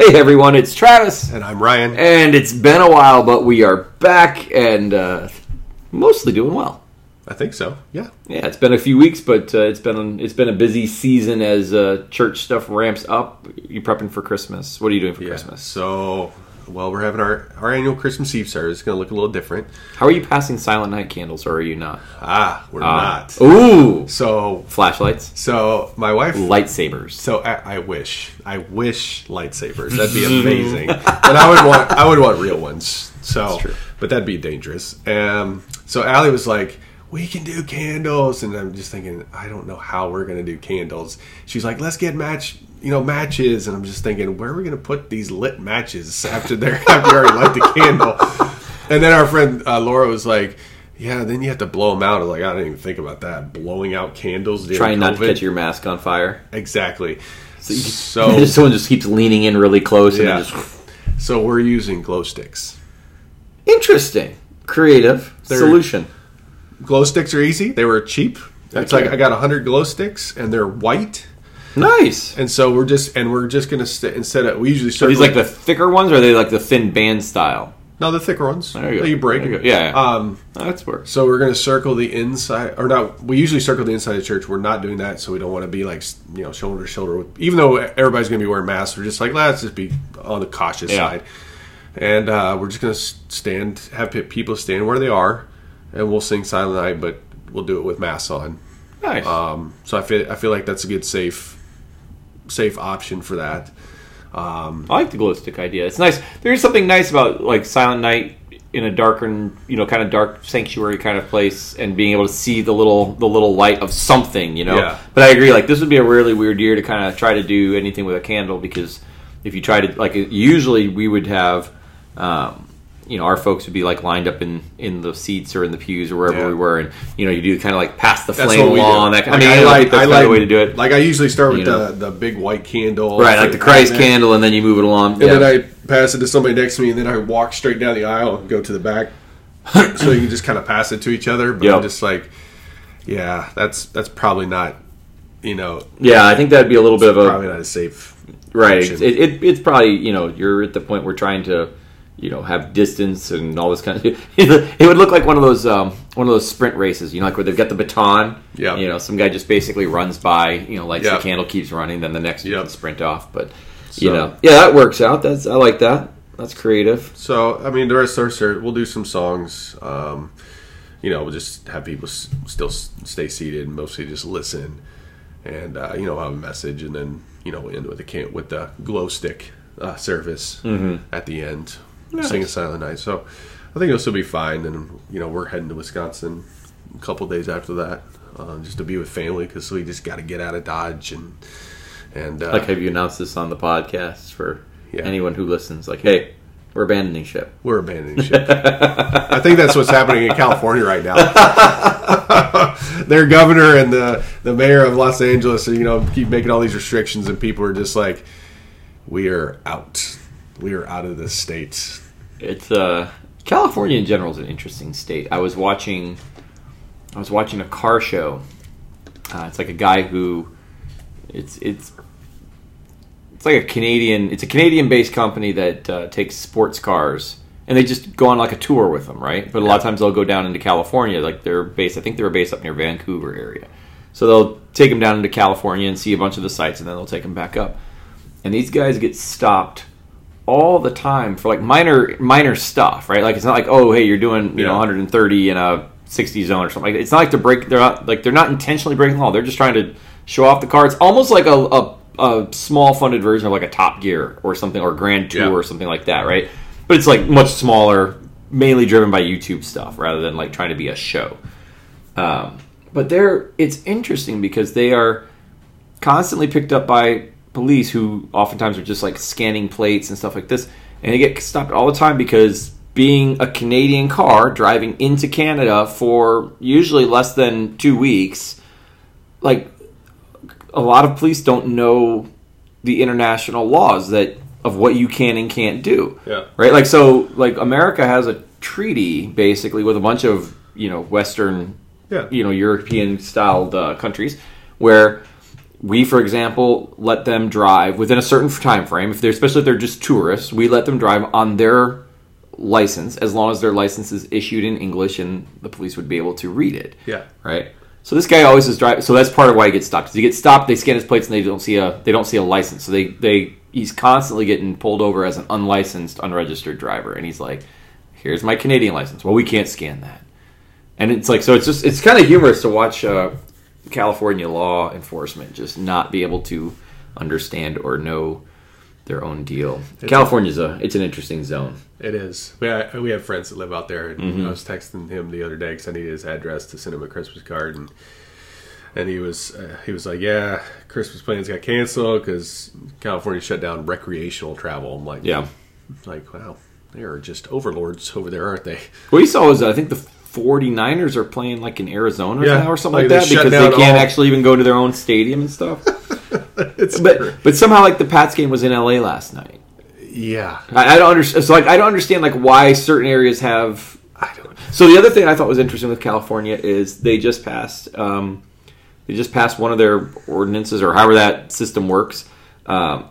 Hey everyone, it's Travis, And I'm Ryan. and it's been a while, but we are back and uh, mostly doing well. I think so. Yeah. Yeah, it's been a few weeks, but uh, it's been it's been a busy season as uh, church stuff ramps up. You prepping for Christmas? What are you doing for Yeah. Christmas? So, well, we're having our, our annual Christmas Eve service. It's going to look a little different. How are you passing Silent Night candles, or are you not? Ah, we're Ah. not. Ooh, So, flashlights, so my wife. lightsabers. So I, I wish, I wish lightsabers. That'd be amazing. but I would want, I would want real ones. So, true. but that'd be dangerous. Um, so Allie was like, "We can do candles," and I'm just thinking, I don't know how we're gonna do candles. She's like, "Let's get match, you know, matches," and I'm just thinking, where are we gonna put these lit matches after they're after already light the candle? And then our friend uh, Laura was like. Yeah, then you have to blow them out. I was like, I didn't even think about that. Blowing out candles. Trying not to COVID. catch your mask on fire. Exactly. So, you, So, someone just keeps leaning in really close Yeah. just so we're using glow sticks. interesting, creative They're- solution. Glow sticks are easy. They were cheap. It's like I got hundred glow sticks, and they're white. Nice. And so we're just and we're just gonna st- instead of we usually Are start these like the thicker ones, or are they like the thin band style? no the thicker ones There you go. you break. You. Yeah. Um. That's works. So we're gonna circle the inside, or not? We usually circle the inside of the church. We're not doing that, so we don't want to be like you know shoulder to shoulder with. Even though everybody's gonna be wearing masks, we're just like let's just be on the cautious Yeah. side. And uh, we're just gonna stand, have people stand where they are, and we'll sing Silent Night, but we'll do it with masks on. Nice. Um, so I feel I feel like that's a good safe safe option for that. Um, I like the glow stick idea. It's nice. There is something nice about like Silent Night in a darkened, you know, kind of dark sanctuary kind of place, and being able to see the little the little light of something, you know. Yeah. But I agree. Like this would be a really weird year to kind of try to do anything with a candle because if you try to like usually we would have. Um, you know, our folks would be like lined up in, in the seats or in the pews or wherever Yeah. we were, and you know, you do kind of like pass the flame along. That, Like, I mean, I, like, that's I kind the way to do it, Like I usually start with You know. the the big white candle, right? Like the Christ candle, and then you move it along. and yeah. then I pass it to somebody next to me, and then I walk straight down the aisle and go to the back, so you can just kind of pass it to each other. But Yep. I'm just like, yeah, that's that's probably not, you know, yeah, I think that'd be a little bit of a probably not a safe. Right. It, it, it's probably you know you're at the point where trying to you know have distance and all this kind of. It would look like one of those um, one of those sprint races. You know, like where they've got the baton. Yeah. You know, some guy just basically runs by. You know, lights Yeah. the candle, keeps running, then the next Yep. can sprint off. But you know, yeah, that works out. That's I like that. That's creative. So I mean, the rest of our we'll do some songs. Um, you know, we'll just have people s- still s- stay seated and mostly just listen, and uh, you know, have a message, and then you know, end with the can- with the glow stick uh, service at the end, sing a silent night. So I think it'll still be fine. And you know, we're heading to Wisconsin a couple days after that, uh, just to be with family because we just got to get out of Dodge and and uh, Like, have you announced this on the podcast for Yeah. anyone who listens? Like, hey, we're abandoning ship. We're abandoning ship. I think that's what's happening in California right now. Their governor and the the mayor of Los Angeles, you know, keep making all these restrictions, and people are just like, "We are out. We are out of the states. It's uh California in general is an interesting state. I was watching I was watching a car show. Uh, it's like a guy who it's it's it's like a Canadian it's a Canadian based company that uh, takes sports cars and they just go on like a tour with them, right? But a lot of times they'll go down into California, like they're based I think they were based up near Vancouver area. So they'll take them down into California and see a bunch of the sites and then they'll take them back up. And these guys get stopped all the time for like minor minor stuff, right? Like it's not like oh hey you're doing you know 130 in a 60 zone or something. Like it's not like to break. They're not like they're not intentionally breaking the law. They're just trying to show off the car. It's almost like a, a, a small funded version of like a Top Gear or something or Grand Tour Yeah. or something like that, right? But it's like much smaller, mainly driven by YouTube stuff rather than like trying to be a show. Um, but they're it's interesting because they are constantly picked up by police who oftentimes are just like scanning plates and stuff like this and they get stopped all the time because being a Canadian car driving into Canada for usually less than 2 weeks like a lot of police don't know the international laws that of what you can and can't do Yeah. right like so like America has a treaty basically with a bunch of you know western Yeah. you know European styled uh, countries where we, for example, let them drive within a certain time frame. If they're especially if they're just tourists, we let them drive on their license as long as their license is issued in English and the police would be able to read it. Yeah. Right. So this guy always is driving. So that's part of why he gets stopped. Because he gets stopped, they scan his plates and they don't see a they don't see a license. So they they he's constantly getting pulled over as an unlicensed, unregistered driver. And he's like, "Here's my Canadian license." Well, we can't scan that. And it's like so. It's just it's kind of humorous to watch uh, California law enforcement just not be able to understand or know their own deal. California's a it's an interesting zone. It is. We have, we have friends that live out there, and Mm-hmm. I was texting him the other day because I needed his address to send him a Christmas card, and and he was uh, he was like, "Yeah, Christmas plans got canceled because California shut down recreational travel." I'm like, Yeah. like wow, they are just overlords over there, aren't they? What we saw was I think the 49ers are playing like in Arizona Yeah, now or something like like, that because they can't all- actually even go to their own stadium and stuff. It's but but somehow like the Pats game was in LA last night. yeah, I, I don't understand. So like I don't understand like why certain areas have. I don't. So the other thing I thought was interesting with California is they just passed um, they just passed one of their ordinances or however that system works um,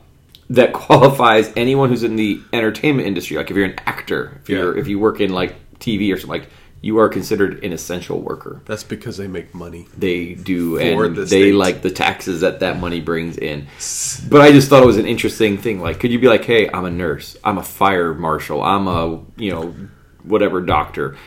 that qualifies anyone who's in the entertainment industry. Like if you're an actor, if you're Yeah. if you work in like TV or something like. You are considered an essential worker. That's because they make money. They do, and the they like the taxes that that money brings in. But I just thought it was an interesting thing. Like, could you be like, "Hey, I'm a nurse. I'm a fire marshal. I'm a you know whatever doctor.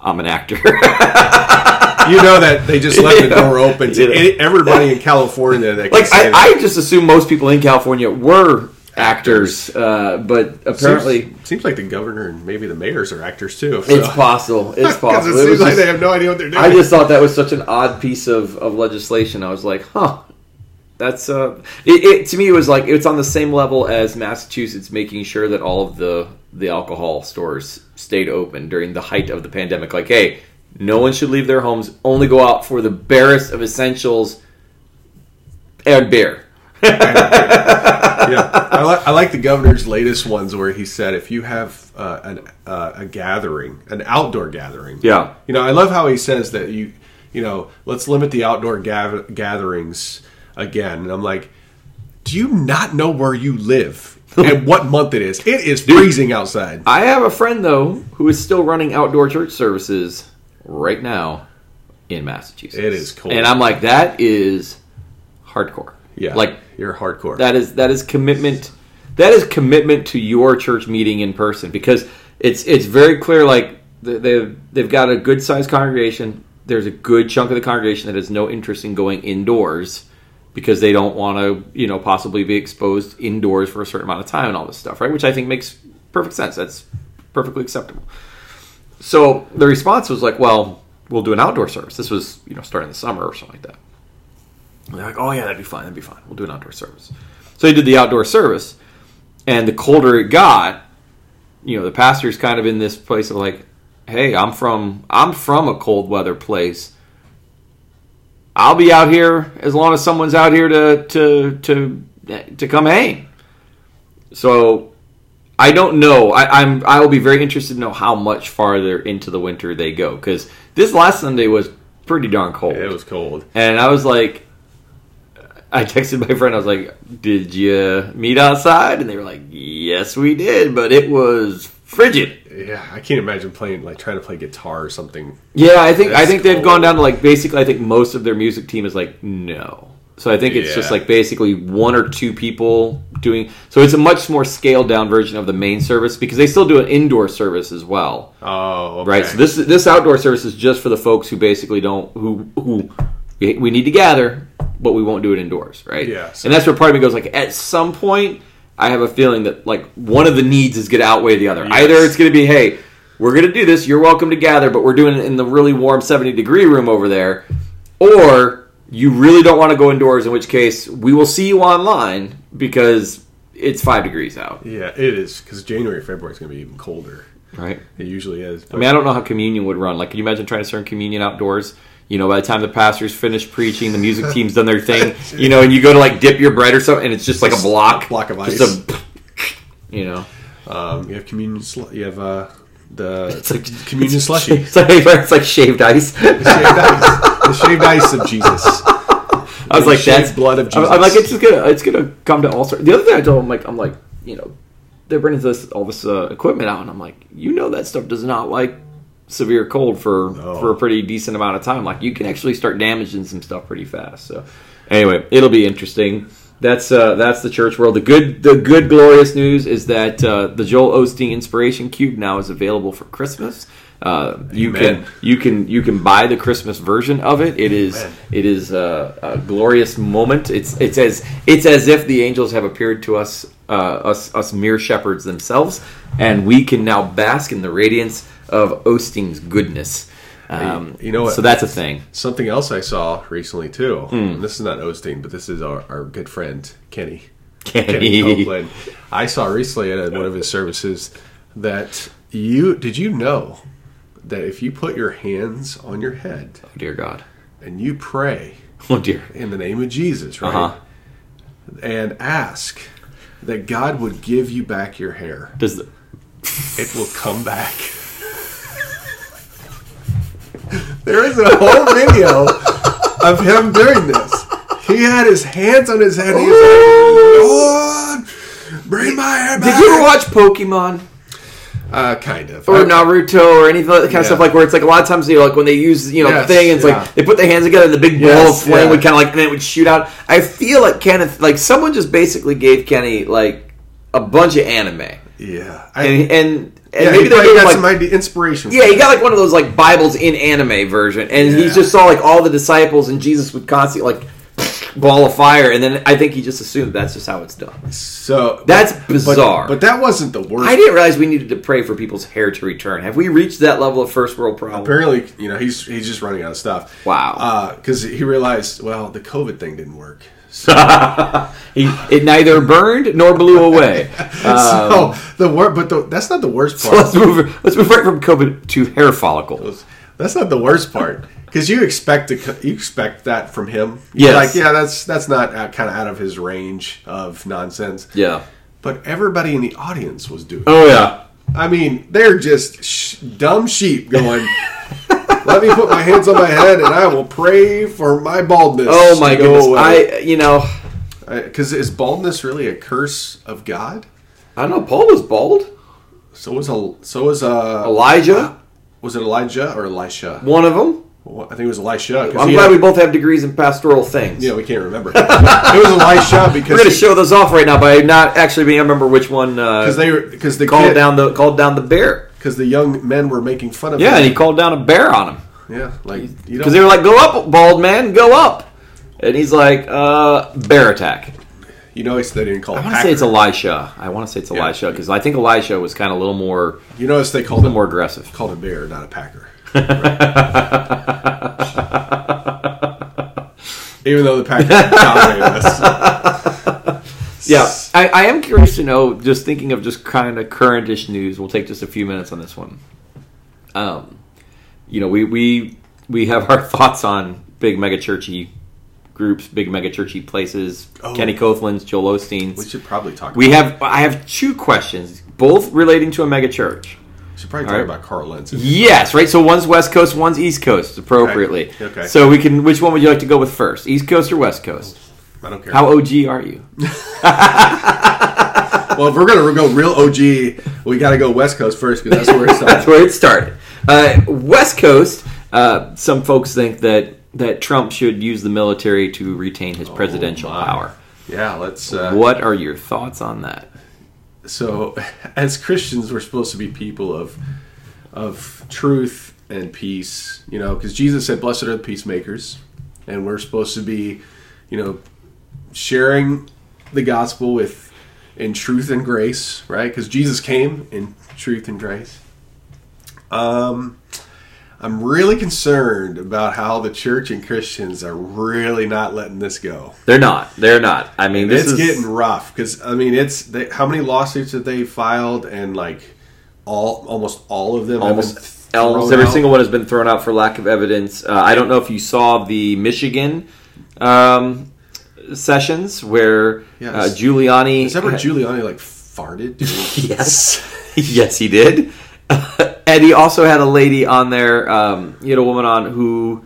I'm an actor." You know that they just left the door open to Yeah. everybody in California that can like. I, I just assume most people in California were actors, uh, but apparently seems, seems like the governor and maybe the mayors are actors too. it's possible. It's possible. it It seems like just- they have no idea what they're doing. I just thought that was such an odd piece of, of legislation. I was like, huh. That's uh, it, it to me. It was like it's on the same level as Massachusetts making sure that all of the the alcohol stores stayed open during the height of the pandemic. Like, hey, no one should leave their homes. Only go out for the barest of essentials and beer. yeah, I, li- I like the governor's latest ones where he said if you have uh, an, uh, a gathering, an outdoor gathering. Yeah. You know, I love how he says that you, you know, let's limit the outdoor gatherings again. And I'm like, do you not know where you live and what month it is? It is freezing outside. I have a friend though who is still running outdoor church services right now in Massachusetts. It is cold. and I'm like, that is hardcore. Yeah, like you're hardcore. That is that is commitment. That is commitment to your church meeting in person because it's it's very clear. Like they- they've they've got a good sized congregation. There's a good chunk of the congregation that has no interest in going indoors because they don't want to you know possibly be exposed indoors for a certain amount of time and all this stuff, right? Which I think makes perfect sense. That's perfectly acceptable. So the response was like, well, we'll do an outdoor service. This was you know starting the summer or something like that. And they're like, oh yeah, that'd be fine. That'd be fine. We'll do an outdoor service. So they did the outdoor service, and the colder it got, you know, the pastor's kind of in this place of like, hey, I'm from I'm from a cold weather place. I'll be out here as long as someone's out here to to to to come hang. So I don't know. I, I'm I will be very interested to know how much farther into the winter they go because this last Sunday was pretty darn cold. it was cold. And I was like, I texted my friend. I was like, "Did you meet outside?" And they were like, "Yes, we did, but it was frigid." Yeah, I can't imagine playing like trying to play guitar or something. Yeah, I think I think they've gone down to like basically. I think most of their music team is like no. So I think it's just like basically one or two people doing. So it's a much more scaled down version of the main service because they still do an indoor service as well. Oh, okay. Right. So this this outdoor service is just for the folks who basically don't who who we need to gather, but we won't do it indoors, right? Yeah, so- and that's where part of me goes like at some point I have a feeling that like one of the needs is going to outweigh the other. Yes. Either it's going to be hey, we're going to do this, you're welcome to gather, but we're doing it in the really warm 70 degree room over there, or you really don't want to go indoors, in which case we will see you online because it's five degrees out, Yeah, it is because January, February is going to be even colder. right? It usually is. I mean, I don't know how communion would run. Like, can you imagine trying to serve communion outdoors? You know, by the time the pastor's finished preaching, the music team's done their thing. You know, and you go to like dip your bread or something, and it's just like a block, A block of just a, you know, um, you have communion. Sl- you have uh, the it's like communion it's, slushy. It's like, it's like shaved ice. the shaved ice. The shaved ice of Jesus. I I was like, "That's blood of Jesus. I'm like, it's just gonna, it's gonna come to all sorts. The other thing I told him, like, I'm like, you know, they're bringing this all this uh, equipment out, and I'm like, you know, that stuff does not like severe cold for No. for a pretty decent amount of time. Like, you can actually start damaging some stuff pretty fast. So, anyway, it'll be interesting. That's uh, that's the church world. The good the good glorious news is that uh, the Joel Osteen Inspiration Cube now is available for Christmas. Uh, you can you can you can buy the Christmas version of it. It is Amen. it is a, a glorious moment. It's it's as it's as if the angels have appeared to us uh, us us mere shepherds themselves, and we can now bask in the radiance of Osteen's goodness. Um, you know what? So that's a thing. Something else I saw recently too. And This is not Osteen, but this is our, our good friend Kenny. Kenny. Copeland. I saw recently at one of his services that you did you know that if you put your hands on your head Oh dear God. and you pray Oh dear. in the name of Jesus, right, Uh huh. and ask that God would give you back your hair, Does the, it will come back. there is a whole video of him doing this. He had his hands on his head. He was like, Lord, bring my hair back. did you ever watch Pokemon? Uh, kind of. or I- Naruto or anything like that kind of stuff like where it's like a lot of times you know like when they use you know Yes, thing and it's yeah. like they put their hands together and the big ball Yes, of flame yeah. would kind of like and then it would shoot out. I feel like Kenneth like someone just basically gave Kenny like a bunch of anime Yeah. I, and and, and yeah, maybe he they got like some idea, inspiration. yeah, he got like one of those like Bibles in anime version, and he just saw like all the disciples, and Jesus would constantly like ball of fire, and then I think he just assumed that's just how it's done. So That's but- bizarre. But, that wasn't the worst. I didn't realize we needed to pray for people's hair to return. Have we reached that level of first world problem? Apparently, you know, he's he's just running out of stuff. Wow. Because he realized, well, the COVID thing didn't work. he, it neither burned nor blew away. Um, so the wor- but the, that's not the worst so part. let's move. Let's move right from COVID to hair follicles. That's not the worst part because you expect to you expect that from him. Yeah, like yeah, that's that's not kind of out of his range of nonsense. Yeah. But everybody in the audience was doing. it. Oh yeah. I mean, they're just sh- dumb sheep going. Let me put my hands on my head and I will pray for my baldness. Oh my goodness. away. I you know Because is baldness really a curse of God? I don't know. Paul was bald. So was a so was uh Elijah, was it Elijah or Elisha? one of them. Well, I think it was Elisha. I'm glad had- we both have degrees in pastoral things. Yeah, we can't remember. it was Elisha because We're going to show those off right now by not actually being. I remember which one uh, because they because the called kid, down the called down the bear. because the young men were making fun of him. Yeah, him. and he called down a bear on him. yeah, like you Because they were like, "Go up, bald man, go up," and he's like, "Uh, bear attack." You notice they didn't call. I want to say it's Elisha. I want to say it's Yeah. Elisha because I think Elisha was kind of a little more, You notice they called him more aggressive. called a bear, not a packer. Even though the packer dominated us. Yeah, I, I am curious to know. Just thinking of just kind of currentish news. We'll take just a few minutes on this one. Um, you know, we we we have our thoughts on big mega churchy groups, big mega churchy places. Oh. Kenny Copeland's, Joel Osteen's. We should probably talk. We have I have two questions, both relating to a mega church. we should probably All talk right. about Carl Lentz. Yes, right. So one's West Coast, one's East Coast, appropriately. Okay, okay. So we can. Which one would you like to go with first, East Coast or West Coast? I don't care. How OG are you? well, if we're gonna go real OG, we got to go West Coast first because that's where it That's started. where it started. Uh, West Coast. Uh, some folks think that that Trump should use the military to retain his presidential Oh, my. power. yeah, let's. Uh, What are your thoughts on that? so as Christians, we're supposed to be people of of truth and peace. You know, because Jesus said, "Blessed are the peacemakers," and we're supposed to be, you know, sharing the gospel with in truth and grace, right? Because Jesus came in truth and grace. Um, I'm really concerned about how the church and Christians are really not letting this go. They're not. They're not. I mean, this it's is getting rough because I mean, it's they, how many lawsuits that they filed, and like all almost all of them have almost almost every out. single one has been thrown out for lack of evidence. Uh, I don't know if you saw the Michigan um, sessions where uh, Giuliani. Is that where Giuliani like farted? yes, yes, he did. and he also had a lady on there. Um, he had a woman on who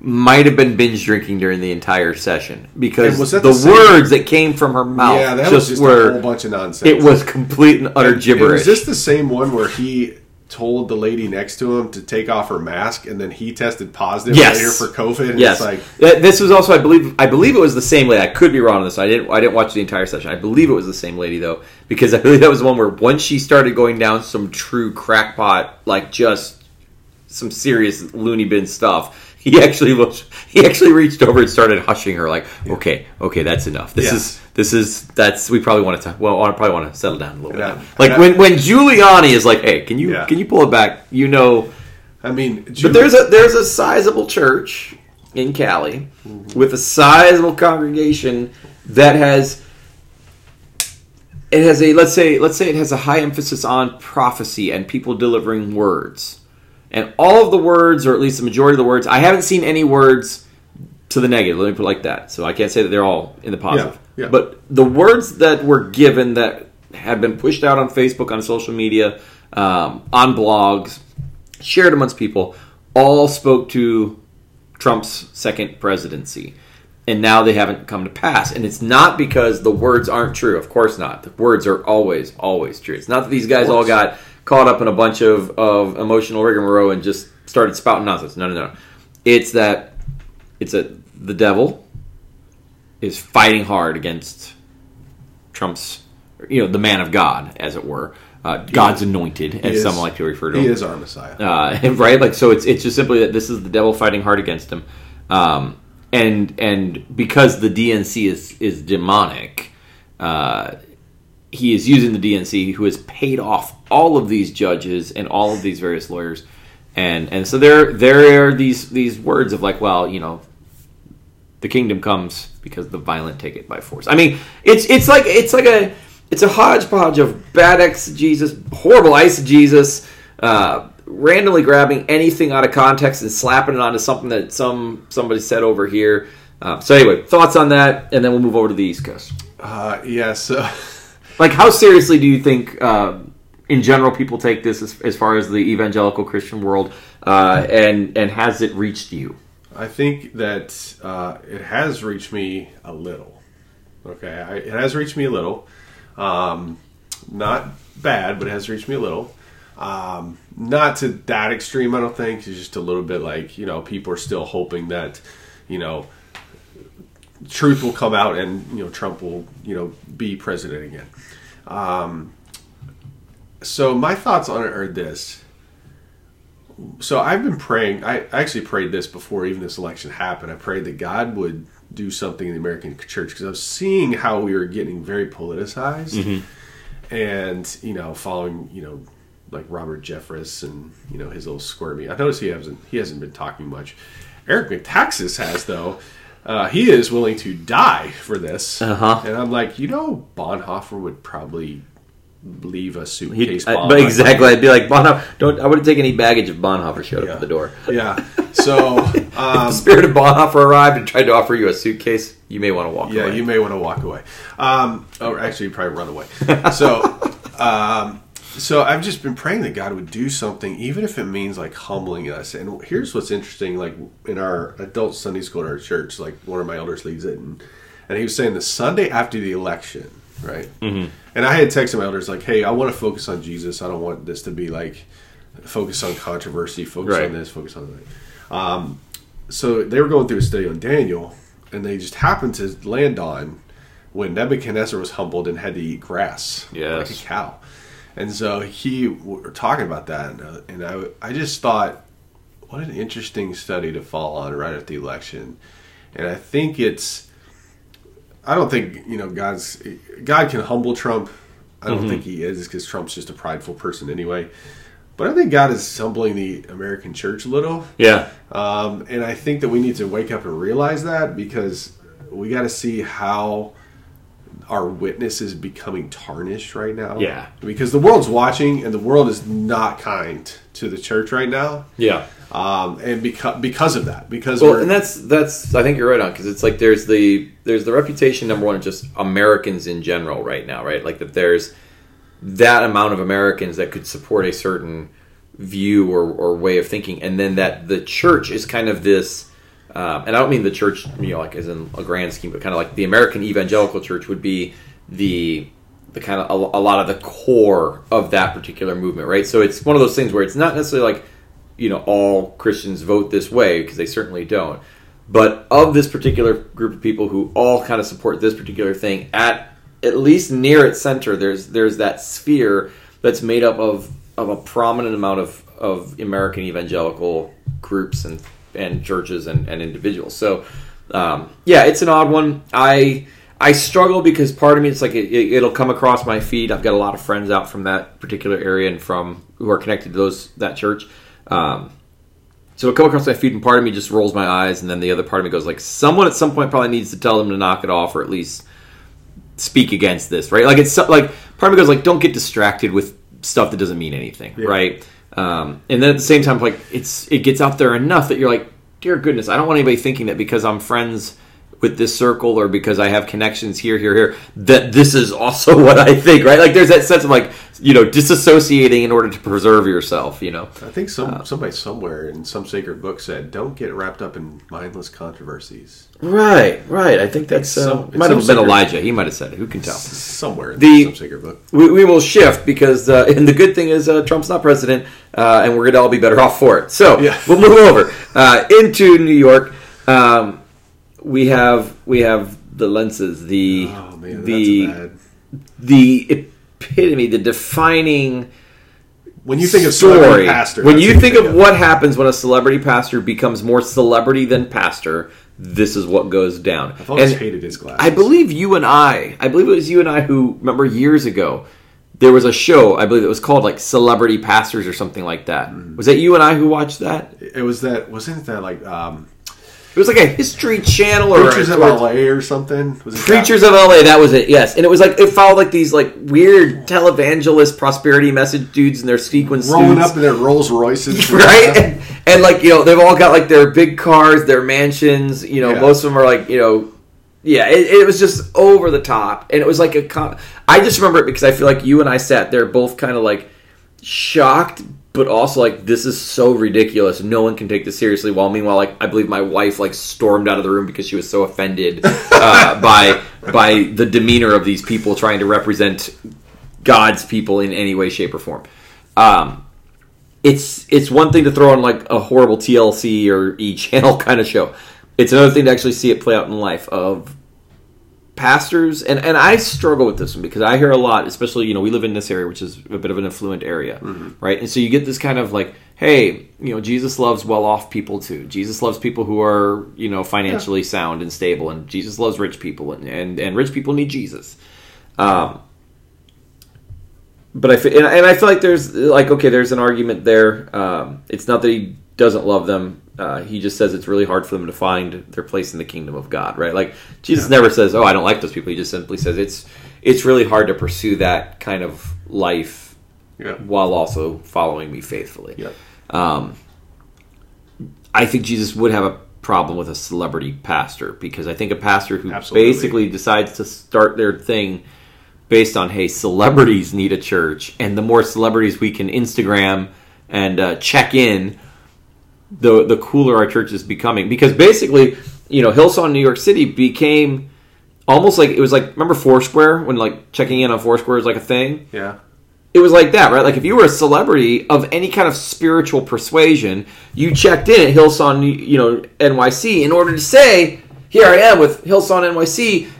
might have been binge drinking during the entire session because the, the words that came from her mouth yeah, that just, was just were a whole bunch of nonsense. it was complete and utter And gibberish. Is this the same one where he told the lady next to him to take off her mask, and then he tested positive Yes. later for COVID? Yes, it's like this was also, I believe, I believe it was the same lady. I could be wrong on this. I didn't, I didn't watch the entire session. I believe it was the same lady though, because I believe that was the one where once she started going down some true crackpot, like just some serious loony bin stuff. He actually looked. He actually reached over and started hushing her, like, "Okay, okay, that's enough. This Yeah. is this is that's we probably want to well, I probably want to settle down a little Yeah. bit." Like Yeah. when when Giuliani is like, "Hey, can you Yeah. can you pull it back?" You know, I mean, but there's a there's a sizable church in Cali mm-hmm. with a sizable congregation that has it has a let's say let's say it has a high emphasis on prophecy and people delivering words. And all of the words, or at least the majority of the words, I haven't seen any words to the negative. Let me put it like that. So I can't say that they're all in the positive. Yeah, yeah. But the words that were given that have been pushed out on Facebook, on social media, um, on blogs, shared amongst people, all spoke to Trump's second presidency. And now they haven't come to pass. And it's not because the words aren't true. Of course not. The words are always, always true. It's not that these guys all got caught up in a bunch of, of emotional rigmarole and just started spouting nonsense. No, no, no. It's that it's a the devil is fighting hard against Trump's, you know, the man of God, as it were, uh, God's anointed, as is- some like to refer to he is our Messiah. uh, right? Like so, it's it's just simply that this is the devil fighting hard against him, um, and and because the DNC is is demonic, uh, he is using the DNC, who has paid off all of these judges and all of these various lawyers, and and so there there are these these words of like, well, you know, the kingdom comes because the violent take it by force. I mean, it's it's like it's like a it's a hodgepodge of bad exegesis, horrible eisegesis, uh, randomly grabbing anything out of context and slapping it onto something that some somebody said over here. Uh, so anyway, thoughts on that, and then we'll move over to the East Coast. Uh, yeah, so Like, how seriously do you think, uh, in general, people take this as, as far as the evangelical Christian world, uh, and and has it reached you? I think that uh, it has reached me a little. Okay, I, it has reached me a little. Um, not bad, but it has reached me a little. Um, not to that extreme, I don't think. It's just a little bit like you know, people are still hoping that you know, truth will come out and you know, Trump will you know be president again. Um, so my thoughts on it are this so I've been praying. I actually prayed this before even this election happened. I prayed that God would do something in the American church because I was seeing how we were getting very politicized, and you know, following you know, like Robert Jeffress and you know his little squirmy. I noticed he hasn't he hasn't been talking much. Eric Metaxas has though. Uh, he is willing to die for this, Uh-huh. and I'm like, you know, Bonhoeffer would probably leave a suitcase. I- but exactly, I'd be like Bonhoeffer. Don't I wouldn't take any baggage if Bonhoeffer showed up at the door. Yeah. So, If the um, spirit of Bonhoeffer arrived and tried to offer you a suitcase, you may want to walk yeah, away. you may want to walk away. Um, or actually, you probably run away. So, um, so I've just been praying that God would do something, even if it means like humbling us. And here's what's interesting: like in our adult Sunday school at our church, like one of my elders leads it, and and he was saying the Sunday after the election, right? Mm-hmm. And I had texted my elders like, "Hey, I want to focus on Jesus. I don't want this to be like focus on controversy, focus Right. on this, focus on that." Um, so they were going through a study on Daniel, and they just happened to land on when Nebuchadnezzar was humbled and had to eat grass Yes. like a cow. And so he we were talking about that, and, uh, and I, I just thought, what an interesting study to fall on right at the election. And I think it's, I don't think you know God's God can humble Trump. I don't think he is because Trump's just a prideful person anyway. But I think God is humbling the American church a little. yeah, Um, and I think that we need to wake up and realize that because we got to see how our witness is becoming tarnished right now. Yeah. Because the world's watching and the world is not kind to the church right now. yeah. Um, and because because of that, because Well, and that's that's I think you're right on because it's like there's the there's the reputation number one of just Americans in general right now, right? Like that there's that amount of Americans that could support a certain view or, or way of thinking, and then that the church is kind of this um, and I don't mean the church, you know, like as in a grand scheme, but kind of like the American evangelical church would be the the kind of a, a, lot of the core of that particular movement, right? So it's one of those things where it's not necessarily like you know all Christians vote this way because they certainly don't, but of this particular group of people who all kind of support this particular thing at at least near its center, there's there's that sphere that's made up of of a prominent amount of of American evangelical groups and and churches and, and individuals. So um, yeah, it's an odd one. I I struggle because part of me it's like it, will come across my feed. I've got a lot of friends out from that particular area and from who are connected to those that church. Um, so it'll come across my feed, and part of me just rolls my eyes, and then the other part of me goes like, someone at some point probably needs to tell them to knock it off, or at least speak against this, right? Like it's like part of me goes like, don't get distracted with stuff that doesn't mean anything, yeah. right? Um, and then at the same time, like it's it gets out there enough that you're like, dear goodness, I don't want anybody thinking that because I'm friends with this circle or because I have connections here, here, here, that this is also what I think, right? Like there's that sense of like, you know, disassociating in order to preserve yourself, you know. I think some uh, somebody somewhere in some sacred book said, "Don't get wrapped up in mindless controversies." Right, right. I think that's uh, some, might have been Elijah. He might have said it. Who can tell? Somewhere in the some sacred book. We, we will shift because, uh, and the good thing is uh, Trump's not president, uh, and we're going to all be better off for it. So yeah. we'll move over uh, into New York. Um, we have we have the Lentzes, the oh, man, the the epitome, the defining. When you think of story, pastor, when you think, think of, of what happens when a celebrity pastor becomes more celebrity than pastor, this is what goes down. I've always and hated his glasses. I believe you and I, I believe it was you and I who remember years ago. There was a show, I believe it was called like Celebrity Pastors or something like that. Mm. Was that you and I who watched that? It was that. Wasn't that like um, it was like a History Channel or Preachers of LA or something. Was it Preachers that? of LA. That was it. Yes, and it was like it followed like these like weird televangelist prosperity message dudes in their sequins rolling up in their Rolls Royces, right? And, and, like you know they've all got like their big cars, their mansions. You know, yeah. most of them are like you know. Yeah, it, it, was just over the top, and it was like a. Con- I just remember it because I feel like you and I sat there both kind of like shocked but also like this is so ridiculous. No one can take this seriously. While meanwhile, like I believe my wife like stormed out of the room because she was so offended uh, by by the demeanor of these people trying to represent God's people in any way, shape, or form. Um, it's it's one thing to throw on like a horrible TLC or E channel kind of show. It's another thing to actually see it play out in life of pastors and, and i struggle with this one because i hear a lot especially you know we live in this area which is a bit of an affluent area mm-hmm. right and so you get this kind of like hey you know jesus loves well-off people too jesus loves people who are you know financially yeah. sound and stable and jesus loves rich people and and, and rich people need jesus um but I feel, and, and I feel like there's like okay, there's an argument there. Um, it's not that he doesn't love them. Uh, he just says it's really hard for them to find their place in the kingdom of God, right? Like Jesus yeah. never says, "Oh, I don't like those people." He just simply says it's it's really hard to pursue that kind of life yeah. while also following me faithfully. Yeah. Um, I think Jesus would have a problem with a celebrity pastor because I think a pastor who Absolutely. basically decides to start their thing based on hey, celebrities need a church, and the more celebrities we can Instagram and uh, check in the the cooler our church is becoming. Because basically you know Hillsong New York City became almost like it was like remember Foursquare? When like checking in on Foursquare is like a thing? Yeah. It was like that right? Like if you were a celebrity of any kind of spiritual persuasion you checked in at Hillsong you know NYC in order to say here I am with Hillsong NYC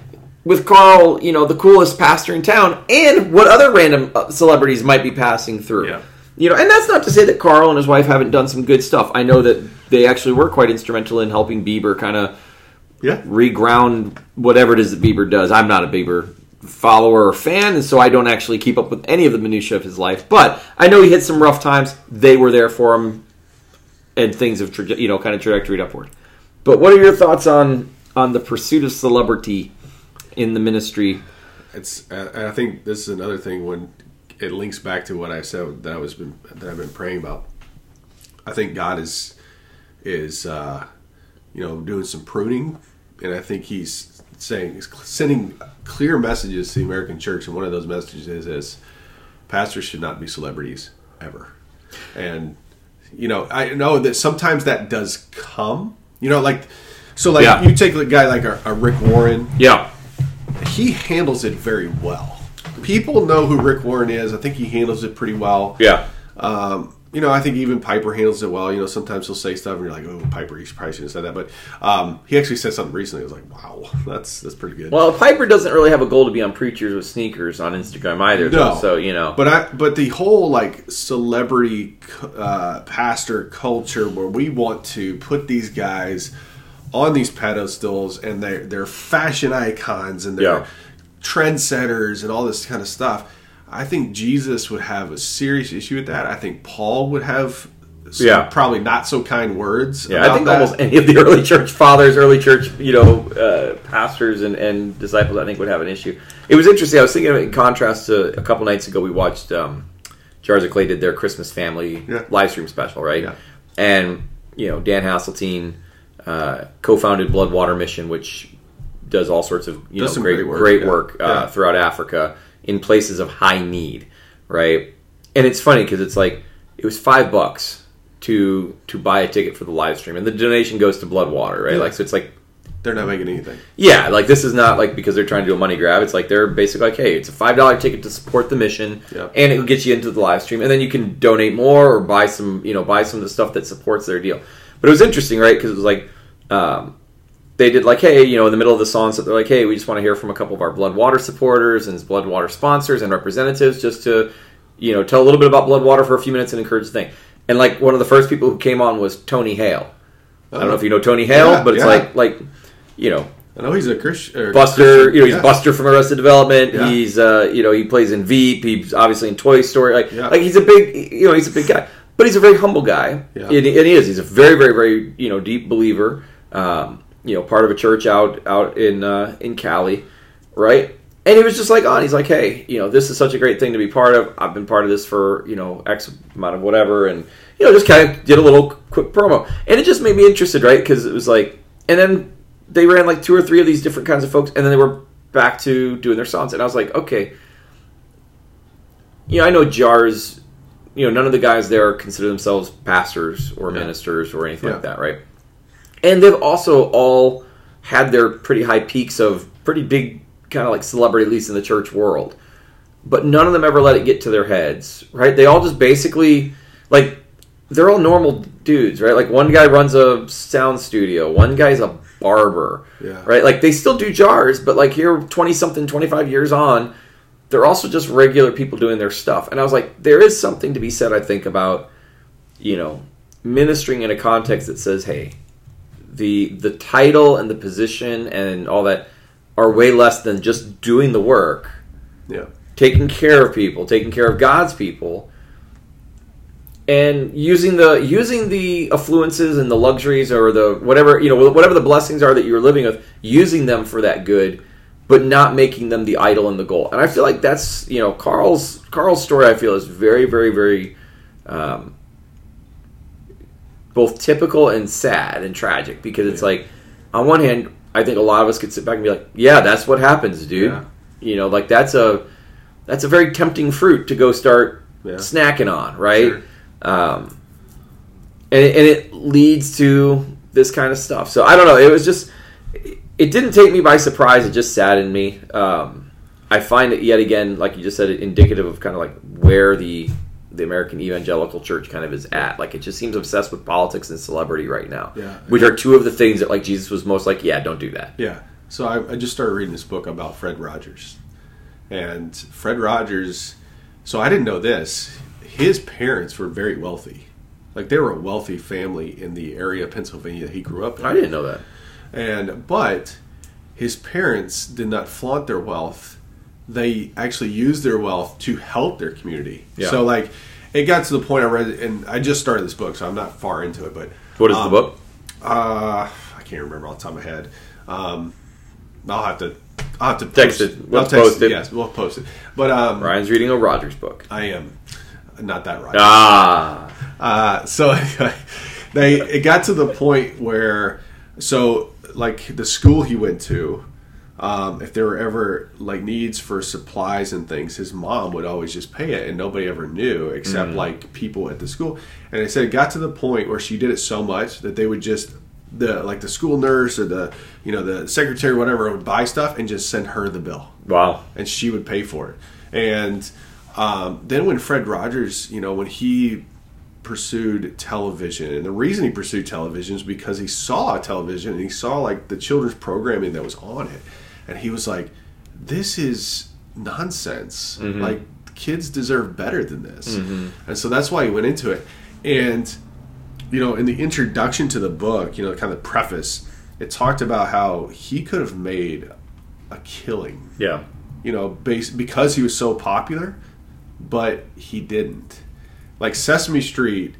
with Carl you know the coolest pastor in town and what other random uh, celebrities might be passing through. Yeah you know, and that's not to say that Carl and his wife haven't done some good stuff. I know that they actually were quite instrumental in helping Bieber kind of yeah. reground whatever it is that Bieber does. I'm not a Bieber follower or fan, and so I don't actually keep up with any of the minutia of his life. But I know he hit some rough times. They were there for him, and things have traje- you know kind of trajectoried upward. But what are your thoughts on on the pursuit of celebrity in the ministry? It's I think this is another thing when it links back to what I said that I was been that I've been praying about. I think God is is uh, you know doing some pruning, and I think He's saying He's sending clear messages to the American church, and one of those messages is, is pastors should not be celebrities ever. And you know, I know that sometimes that does come, You know, like so, like Yeah. you take a guy like a, a Rick Warren. Yeah. He handles it very well. People know who Rick Warren is. I think he handles it pretty well. Yeah. Um, you know, I think even Piper handles it well. You know, sometimes he'll say stuff and you're like, "Oh, Piper, he probably shouldn't have said that." But um, he actually said something recently. I was like, "Wow, that's that's pretty good." Well, Piper doesn't really have a goal to be on preachers with sneakers on Instagram either. No. though, So you know. But I, but the whole like celebrity uh, pastor culture where we want to put these guys on these pedestals and they're they're fashion icons and they're Yeah. Trendsetters and all this kind of stuff. I think Jesus would have a serious issue with that. I think Paul would have Yeah. probably not so kind words. Yeah, I think that. almost any of the early church fathers, early church, you know, uh, pastors and, and disciples, I think would have an issue. It was interesting. I was thinking of it in contrast to a couple nights ago, we watched um, Jars of Clay did their Christmas family Yeah. live stream special, right? Yeah. And you know, Dan Haseltine uh, co-founded Bloodwater Mission, which does all sorts of you Does know great great work, great yeah. work uh, Yeah. throughout Africa in places of high need, right? And it's funny because it's like it was five bucks to to buy a ticket for the live stream, and the donation goes to Bloodwater, right? Yeah. Like so, it's like they're not making anything. yeah, like this is not like because they're trying to do a money grab. It's like they're basically like, hey, it's a five dollar ticket to support the mission, Yeah. and it will get you into the live stream, and then you can donate more or buy some, you know, buy some of the stuff that supports their deal. But it was interesting, right? Because it was like um, they did like, hey, you know, in the middle of the song, so they're like, hey, we just want to hear from a couple of our Bloodwater supporters and Bloodwater sponsors and representatives, just to, you know, tell a little bit about Bloodwater for a few minutes and encourage the thing. And like one of the first people who came on was Tony Hale. I don't know if you know Tony Hale, Yeah, but it's yeah. like like you know I know he's a Christian. Buster, you know, he's yeah. Buster from Arrested Development. He's, uh, you know, he plays in Veep. He's obviously in Toy Story. Like, like he's a big, you know, he's a big guy, but he's a very humble guy, Yeah. and, and he is. He's a very, very, very, you know, deep believer. Um, you know, part of a church out out in uh, in Cali, right? And he was just like on. He's like, hey, you know, this is such a great thing to be part of. I've been part of this for you know X amount of whatever, and you know, just kind of did a little quick promo, and it just made me interested, right? Because it was like, and then they ran like two or three of these different kinds of folks, and then they were back to doing their songs, and I was like, okay, you know, I know Jars, you know, none of the guys there consider themselves pastors or Yeah. ministers or anything like that, right? And they've also all had their pretty high peaks of pretty big kind of like celebrity, at least in the church world. But none of them ever let it get to their heads, right? They all just basically like they're all normal dudes, right? Like one guy runs a sound studio, one guy's a barber, Yeah. right? Like they still do jars, but like here, twenty something, twenty five years on, they're also just regular people doing their stuff. And I was like, there is something to be said, I think, about you know ministering in a context that says, hey, the the title and the position and all that are way less than just doing the work Yeah. taking care of people, taking care of God's people, and using the using the affluences and the luxuries or the whatever you know whatever the blessings are that you're living with, using them for that good, but not making them the idol and the goal. And I feel like that's you know Carl's Carl's story. I feel is very very very. Um, both typical and sad and tragic because it's like on one hand i think a lot of us could sit back and be like yeah that's what happens dude. Yeah. you know like that's a that's a very tempting fruit to go start Yeah. snacking on right? Sure. um and it, and it leads to this kind of stuff. So i don't know. It was just it didn't take me by surprise. It just saddened me. Um i find it yet again like you just said indicative of kind of like where the the American evangelical church kind of is at. Like it just seems obsessed with politics and celebrity right now. Yeah. Which are two of the things that like Jesus was most like, yeah, don't do that. Yeah. So I, I just started reading this book about Fred Rogers. And Fred Rogers, so I didn't know this. His parents were very wealthy. Like they were a wealthy family in the area of Pennsylvania that he grew up in. I didn't know that. And but his parents did not flaunt their wealth. They actually used their wealth to help their community. Yeah. So like it got to the point I read it, and I just started this book, so I'm not far into it. But What is um, the book? Uh, I can't remember off the top of my head. Um, I'll have to. I'll have to Text post, it. I'll Let's text post it. Yes, we'll post it. But um, Ryan's reading a Rogers book. I am not that right. Ah. Uh, so they it got to the point where so like the school he went to um, if there were ever like needs for supplies and things his mom would always just pay it and nobody ever knew except like people at the school and they said it got to the point where she did it so much that they would just the like the school nurse or the you know the secretary or whatever would buy stuff and just send her the bill Wow. and she would pay for it. And um, then when Fred Rogers, you know, when he pursued television, and the reason he pursued television is because he saw television and he saw like the children's programming that was on it, and he was like, "This is nonsense. Mm-hmm. Like kids deserve better than this." Mm-hmm. And so that's why he went into it. And you know, in the introduction to the book, you know, kind of preface, it talked about how he could have made a killing Yeah. you know, based because he was so popular, but he didn't. Like Sesame Street,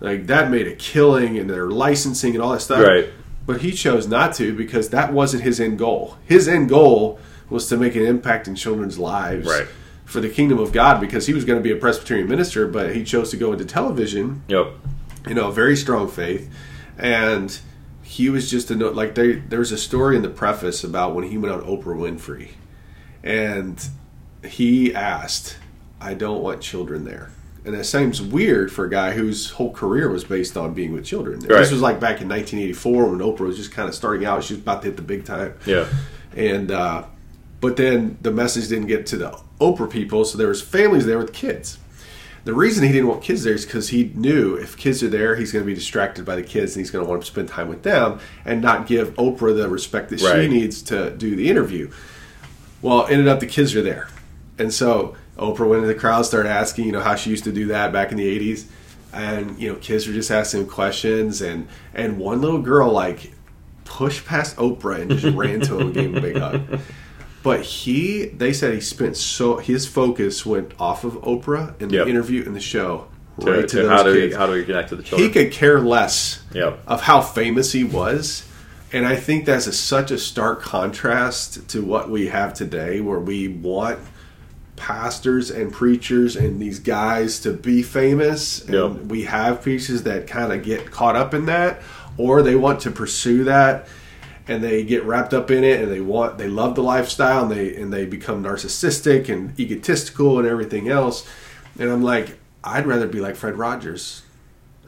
like that made a killing and their licensing and all that stuff. Right. But he chose not to because that wasn't his end goal. His end goal was to make an impact in children's lives Right. for the kingdom of God because he was going to be a Presbyterian minister, but he chose to go into television Yep. you know, very strong faith, and he was just a note. Like they, there was a story in the preface about when he went on Oprah Winfrey, and he asked, "I don't want children there." And that seems weird for a guy whose whole career was based on being with children. Right. This was like back in 1984 when Oprah was just kind of starting out. She was about to hit the big time Yeah. and uh, but then the message didn't get to the Oprah people, so there was families there with kids. The reason he didn't want kids there is because he knew if kids are there, he's going to be distracted by the kids, and he's going to want to spend time with them and not give Oprah the respect that she needs to do the interview. Well, ended up the kids are there, and so Oprah went into the crowd, started asking, you know, how she used to do that back in the '80s, and you know, kids were just asking questions, and and one little girl like pushed past Oprah and just ran to him and gave him a big hug. But he, they said he spent so his focus went off of Oprah in the Yep. interview and the show To, right to, to how do we how do we connect to the children? he could care less Yep. of how famous he was. And I think that's a, such a stark contrast to what we have today, where we want pastors and preachers and these guys to be famous. And Yep. we have preachers that kind of get caught up in that, or they want to pursue that and they get wrapped up in it and they want they love the lifestyle and they and they become narcissistic and egotistical and everything else. And I'm like, I'd rather be like Fred Rogers.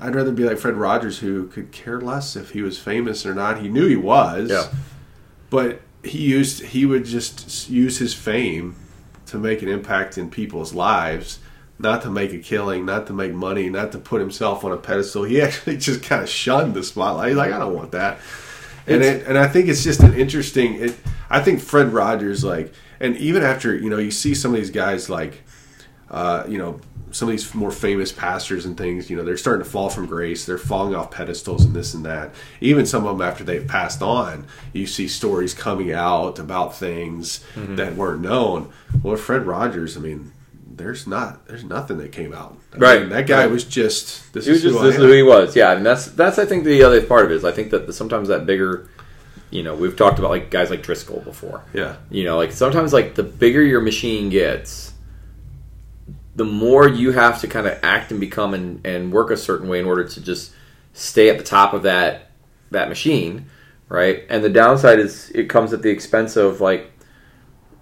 I'd rather be like Fred Rogers, who could care less if he was famous or not. He knew he was, Yeah. but he used he would just use his fame to make an impact in people's lives, not to make a killing, not to make money, not to put himself on a pedestal. He actually just kind of shunned the spotlight. He's like, I don't want that. And it, and I think it's just an interesting. It, I think Fred Rogers like, and even after you know you see some of these guys like, uh, you know, some of these more famous pastors and things, you know, they're starting to fall from grace. They're falling off pedestals and this and that. Even some of them after they've passed on, you see stories coming out about things Mm-hmm. that weren't known. Well, Fred Rogers, I mean, there's not, there's nothing that came out. I Right. mean, that guy Right. was just. This He was is who just I this is who he was. Yeah, and that's that's I think the other part of it is I think that the, sometimes that bigger, you know, we've talked about like guys like Driscoll before. Yeah. You know, like sometimes like the bigger your machine gets, the more you have to kind of act and become and, and work a certain way in order to just stay at the top of that that machine, right? And the downside is it comes at the expense of like,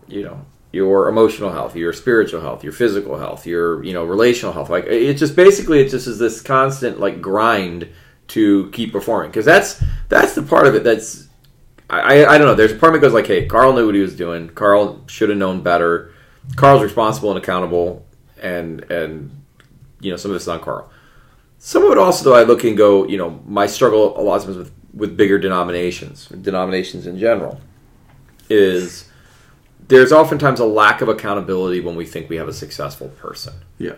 you know, your emotional health, your spiritual health, your physical health, your you know relational health. Like it just basically it just is this constant like grind to keep performing because that's that's the part of it that's I, I don't know. There's a part of me goes like, hey, Carl knew what he was doing. Carl should have known better. Carl's responsible and accountable, and and you know some of this is on Carl. Some of it also, though, I look and go, you know, my struggle a lot of times with with bigger denominations, denominations in general, is there's oftentimes a lack of accountability when we think we have a successful person Yeah.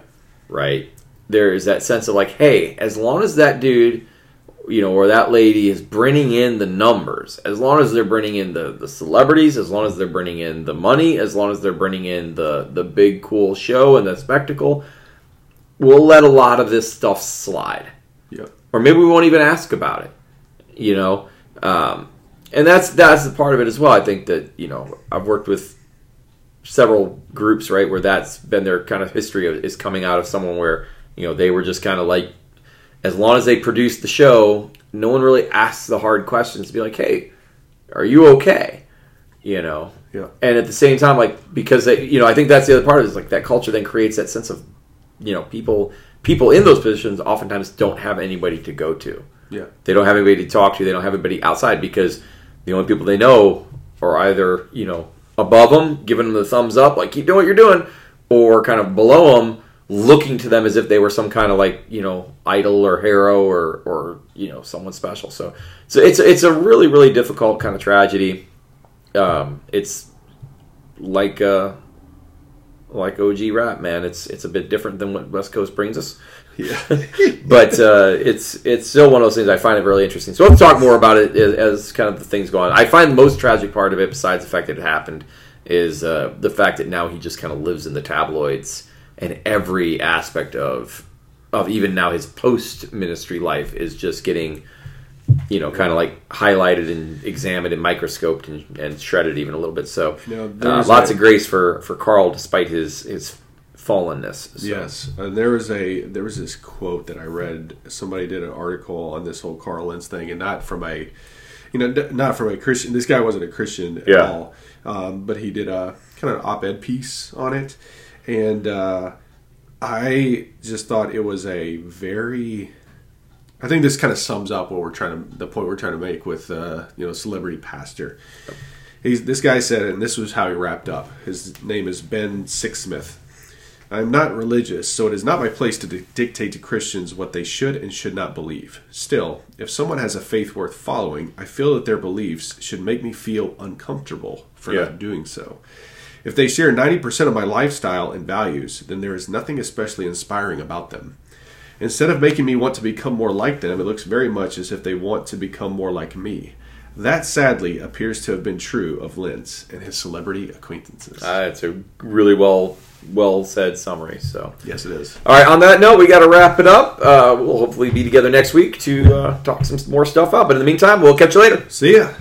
right? There is that sense of like, hey, as long as that dude, you know, or that lady is bringing in the numbers, as long as they're bringing in the, the celebrities, as long as they're bringing in the money, as long as they're bringing in the the big cool show and the spectacle, we'll let a lot of this stuff slide, Yeah. or maybe we won't even ask about it, you know. Um, and that's that's the part of it as well. I think that you know I've worked with several groups right where that's been their kind of history of, is coming out of someone where you know they were just kind of like as long as they produce the show no one really asks the hard questions to be like hey are you okay you know Yeah. and at the same time like because they you know i think that's the other part of it is like that culture then creates that sense of you know people people in those positions oftentimes don't have anybody to go to Yeah. They don't have anybody to talk to. They don't have anybody outside because the only people they know are either you know above them, giving them the thumbs up, like keep doing what you're doing, or kind of below them, looking to them as if they were some kind of like you know idol or hero or or you know someone special. So so it's it's a really really difficult kind of tragedy. Um, it's like uh like OG rap, man. It's it's a bit different than what West Coast brings us. Yeah. but uh, it's it's still one of those things I find it really interesting. So let's talk more about it as, as kind of the things go on. I find the most tragic part of it, besides the fact that it happened, is uh, the fact that now he just kind of lives in the tabloids, and every aspect of of even now his post ministry life is just getting you know kind of like highlighted and examined and microscoped and, and shredded even a little bit. So Now, uh, lots a- of grace for for Carl despite his his fallenness. So, Yes, uh, there was a there was this quote that I read. Somebody did an article on this whole Carl Lentz thing, and not from a, you know, not from a Christian. This guy wasn't a Christian at Yeah. all, um, but he did a kind of op-ed piece on it, and uh, I just thought it was a very. I think this kind of sums up what we're trying to the point we're trying to make with uh, you know celebrity pastor. He's, this guy said, and this was how he wrapped up. His name is Ben Sixsmith. I am not religious, so it is not my place to di- dictate to Christians what they should and should not believe. Still, if someone has a faith worth following, I feel that their beliefs should make me feel uncomfortable for Yeah. not doing so. If they share 90% of my lifestyle and values, then there is nothing especially inspiring about them. Instead of making me want to become more like them, it looks very much as if they want to become more like me. That sadly appears to have been true of Lentz and his celebrity acquaintances. Uh, it's a really well well said summary. So, yes, it is. all right. On that note, we got to wrap it up. Uh, we'll hopefully be together next week to uh, talk some more stuff out. But in the meantime, we'll catch you later. See ya.